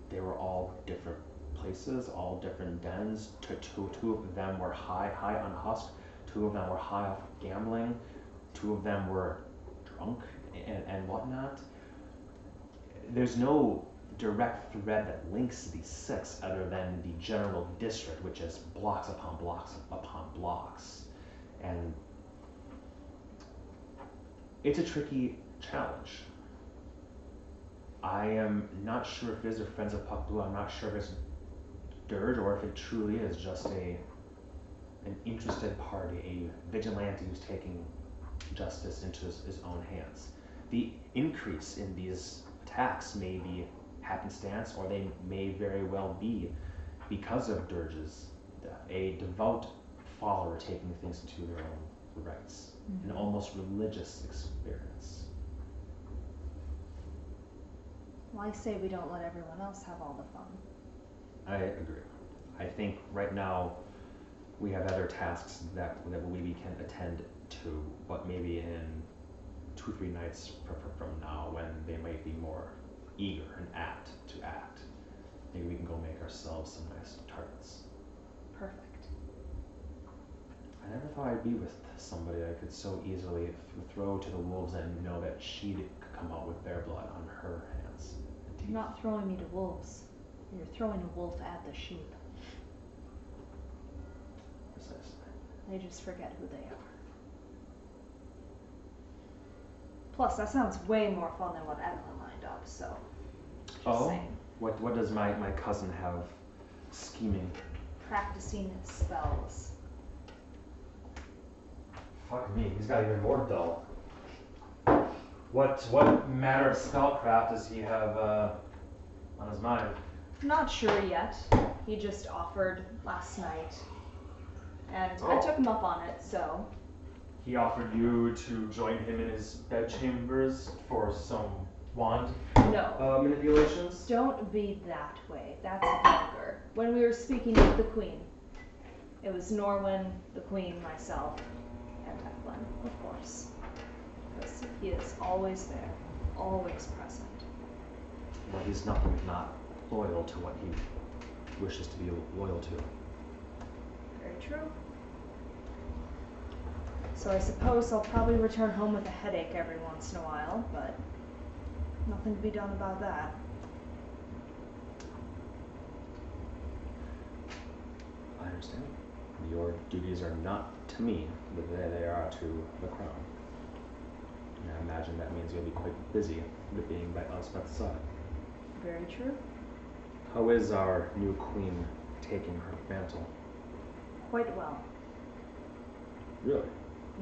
they were all different places, all different dens. Two, two, two of them were high, high on husk. Two of them were high off gambling. Two of them were drunk and, and whatnot. There's no direct thread that links these six other than the general district, which is blocks upon blocks upon blocks. And it's a tricky challenge. I am not sure if it is a Friends of Puck Blue. I'm not sure if it's Dirge or if it truly is just a an interested party, a vigilante who's taking justice into his, his own hands. The increase in these attacks may be happenstance, or they may very well be because of Dirge's death, a devout follower taking things into their own rights, an mm-hmm. almost religious experience. Well, I say we don't let everyone else have all the fun. I agree. I think right now we have other tasks that, that we can attend to, but maybe in two, three nights fr- fr- from now when they might be more eager and apt to act, maybe we can go make ourselves some nice tarts. Perfect. I never thought I'd be with somebody I could so easily throw to the wolves and know that she'd come out with their blood on her hands. You're not throwing me to wolves. You're throwing a wolf at the sheep. Precisely. They just forget who they are. Plus, that sounds way more fun than what Evelyn lined up, so. Just Oh? saying. What, what does my, my cousin have scheming? Practicing spells. Fuck me, he's got even more dull. What what matter of spellcraft does he have uh, on his mind? Not sure yet. He just offered last night. And I Oh. took him up on it, so. He offered you to join him in his bedchambers for some wand No. uh, manipulations. Don't be that way. That's vulgar. When we were speaking with the Queen, it was Norwin, the Queen, myself, and Evelyn, of course. Because he is always there, always present. Well, he's nothing if not loyal to what he wishes to be loyal to. Very true. So I suppose I'll probably return home with a headache every once in a while, but nothing to be done about that. I understand. Your duties are not to me, but they, are to the crown. And I imagine that means you'll be quite busy with being by Elspeth's side. Very true. How is our new queen taking her mantle? Quite well. Really?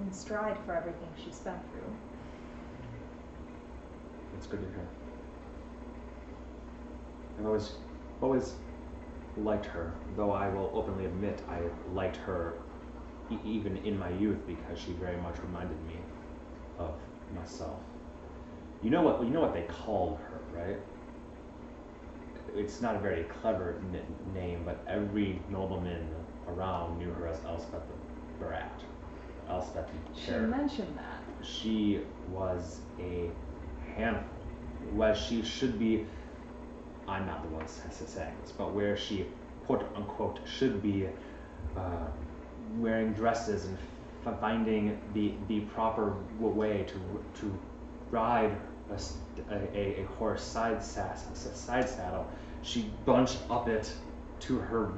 In stride for everything she's been through. That's good to hear. I've always, always liked her, though I will openly admit I liked her e- even in my youth because she very much reminded me of myself. You know what? You know what they called her, right? It's not a very clever n- name, but every nobleman around knew her as Elspeth the Brat, Elspeth She mentioned that. she was a handful. Well, she should be. I'm not the one saying this, but where she, quote unquote, should be uh, wearing dresses and f- finding the the proper w- way to to ride a horse side sass, side saddle. She bunched up it to her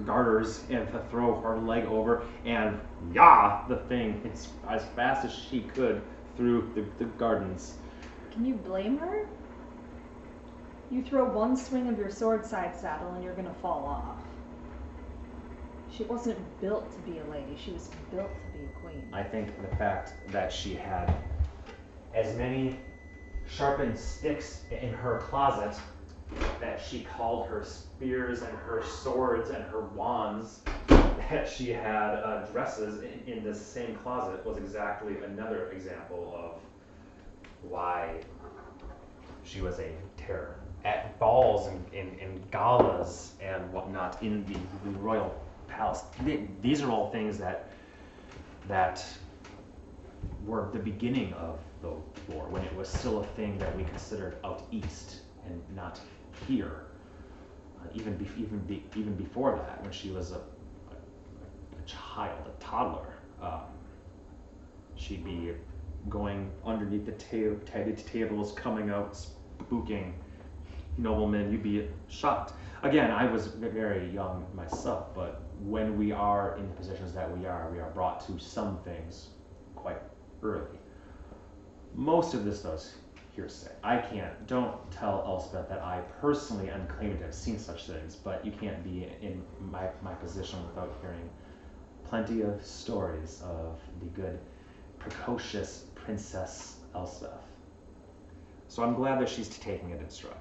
garters and to throw her leg over and yah the thing as, as fast as she could through the, the gardens. Can you blame her? You throw one swing of your sword side saddle and you're gonna fall off. She wasn't built to be a lady, she was built to be a queen. I think the fact that she had as many sharpened sticks in her closet that she called her spears and her swords and her wands that she had uh, dresses in, in this same closet was exactly another example of why she was a terror at balls and, and, and galas and whatnot in the, the royal palace. Th- These are all things that that were the beginning of the war, when it was still a thing that we considered out east and not here. Uh, even be- even be- even before that, when she was a, a, a child, a toddler, um, she'd be going underneath the ta- ta- tables, coming out, spooking noblemen, you'd be shocked. Again, I was very young myself, but when we are in the positions that we are, we are brought to some things quite early. Most of this does hearsay. I can't, don't tell Elspeth that I personally am claiming to have seen such things, but you can't be in my, my position without hearing plenty of stories of the good, precocious Princess Elspeth. So I'm glad that she's taking it in stride.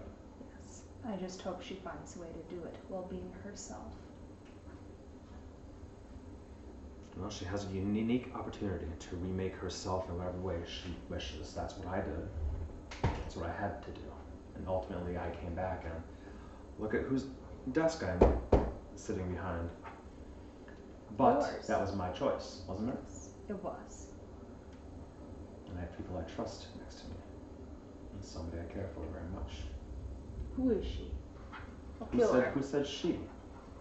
Yes. I just hope she finds a way to do it while being herself. Well, she has a unique opportunity to remake herself in whatever way she wishes. That's what I did. That's what I had to do. And ultimately, I came back and look at whose desk I'm sitting behind. But Yours. that was my choice, wasn't it? Yes, it was. And I have people I trust next to me. And somebody I care for very much. Who is she? I'll Who said, who said she?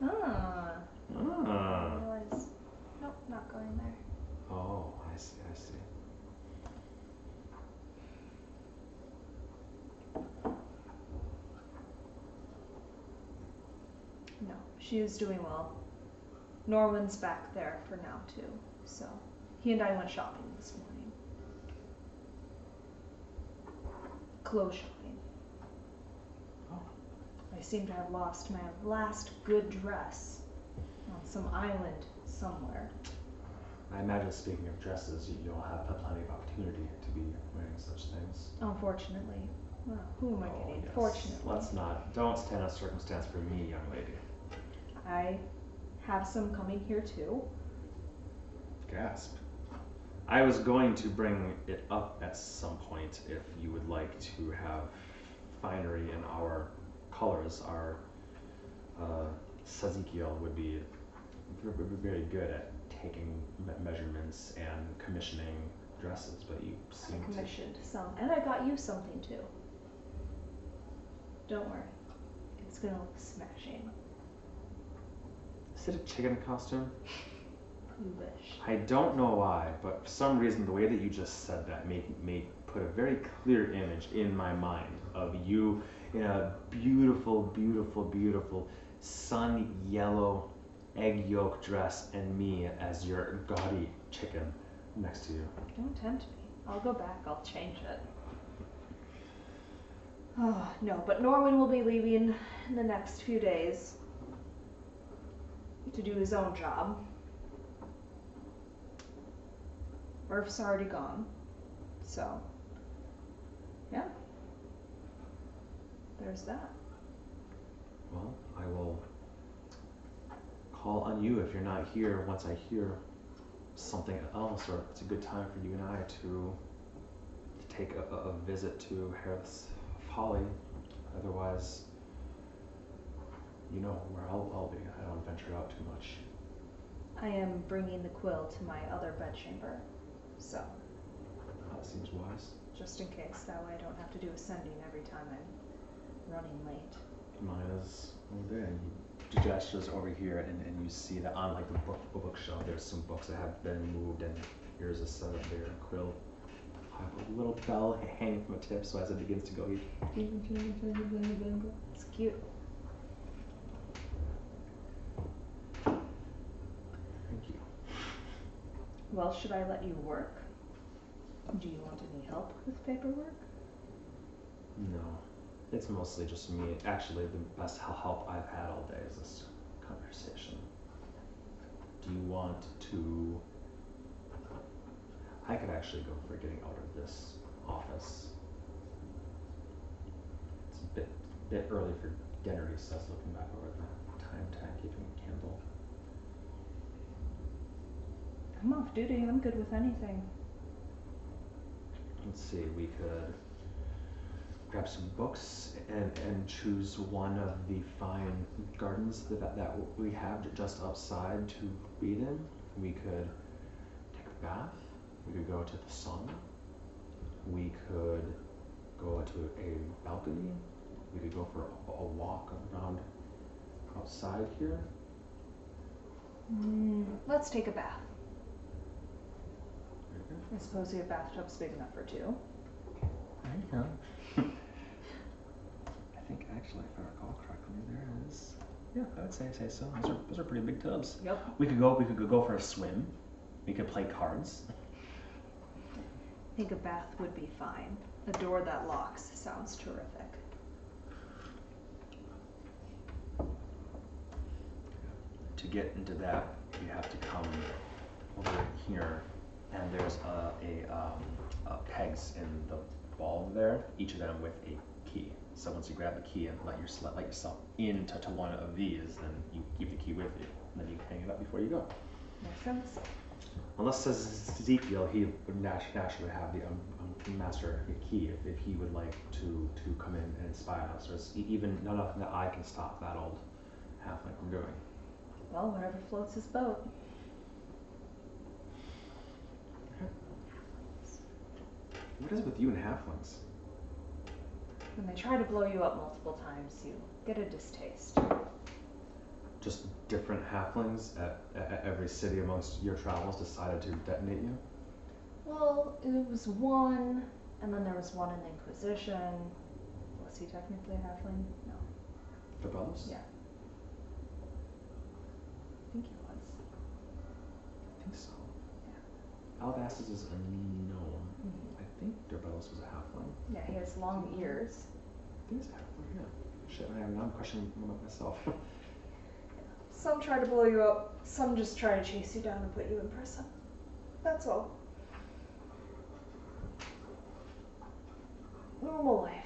Ah. I Ah. realize. Nope, not going there. Oh, I see, I see. No, she is doing well. Norman's back there for now too, so he and I went shopping this morning. Clothes shopping. Oh. I seem to have lost my last good dress on some island somewhere. I imagine, speaking of dresses, you- you'll have plenty of opportunity to be wearing such things. Unfortunately. Well, who am I Oh, kidding? yes. Fortunately. Let's not. Don't stand on circumstance for me, young lady. I have some coming here too. Gasp. I was going to bring it up at some point if you would like to have finery in our colors. Our uh, Sazekiel would be very good at taking measurements and commissioning dresses, but you I seem to. commissioned some, and I got you something too. Don't worry, it's gonna look smashing. Is it a chicken costume? You wish. I don't know why, but for some reason, the way that you just said that made made put a very clear image in my mind of you in a beautiful, beautiful, beautiful sun yellow egg yolk dress, and me as your gaudy chicken next to you. Don't tempt me. I'll go back. I'll change it. Oh no, but Norman will be leaving in the next few days to do his own job. Murph's already gone, so yeah. There's that. Well, I will call on you if you're not here once I hear something else, or it's a good time for you and I to, to take a, a visit to Hareth's Folly. Otherwise, you know where I'll, I'll be. I don't venture out too much. I am bringing the quill to my other bedchamber, so That seems wise. just in case. That way I don't have to do ascending every time I'm running late. Mine is over there, and he gestures over here, and, and you see that on like the book bookshelf, there's some books that have been moved, and here's a set of their quill. I have a little bell hanging from a tip, so as it begins to go, you It's cute. Thank you. Well, should I let you work? Do you want any help with paperwork? No, it's mostly just me. Actually, the best help I've had all day is this conversation. Do you want to? I could actually go for getting out of this office. It's a bit bit early for dinner, he says, looking back over the time tag keeping candle. I'm off duty. I'm good with anything. Let's see, we could grab some books and, and choose one of the fine gardens that, that, we have just outside to read in. We could take a bath. We could go to the sauna. We could go to a balcony. We could go for a, a walk around outside here. Mm, let's take a bath. I suppose your bathtub's big enough for two. I know. I think actually, if I recall correctly, there is. Yeah, I would say say so. Those are those are pretty big tubs. Yep. We could go. We could go for a swim. We could play cards. I think a bath would be fine. A door that locks sounds terrific. To get into that, you have to come over here, and there's a, a, um, a pegs in the wall there. Each of them with a key. So once you grab the key and let your let yourself into to one of these, then you keep the key with you, and then you hang it up before you go. Makes sense. Unless says Ezekiel, he would nat- naturally have the um, um, master key if, if he would like to to come in and spy on us. There's even not nothing that I can stop that old halfling from doing. Well, whatever floats his boat. What is it with you and halflings? When they try to blow you up multiple times, you get a distaste. Just different halflings at, at, every city amongst your travels decided to detonate you? Well, it was one, and then there was one in the Inquisition. Was he technically a halfling? No. The brothers? Yeah. I think he was. I think so. Yeah. Alabastus is a gnome. I think Dorbelos was a halfling. Yeah, he has long ears. I think he's a halfling, yeah. Shit, I am now I'm questioning myself. Some try to blow you up, some just try to chase you down and put you in prison. That's all. Normal life.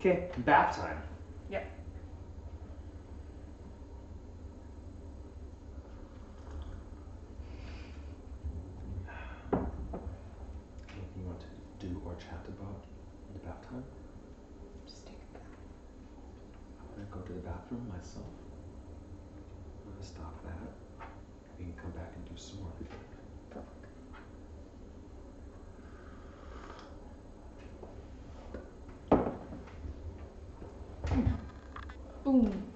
Okay, bath time. Yep. Anything you want to do or chat about in the bath time? Just take a bath. I'm gonna go to the bathroom myself. I'm gonna stop that. We can come back and do some more. Perfect. Boom.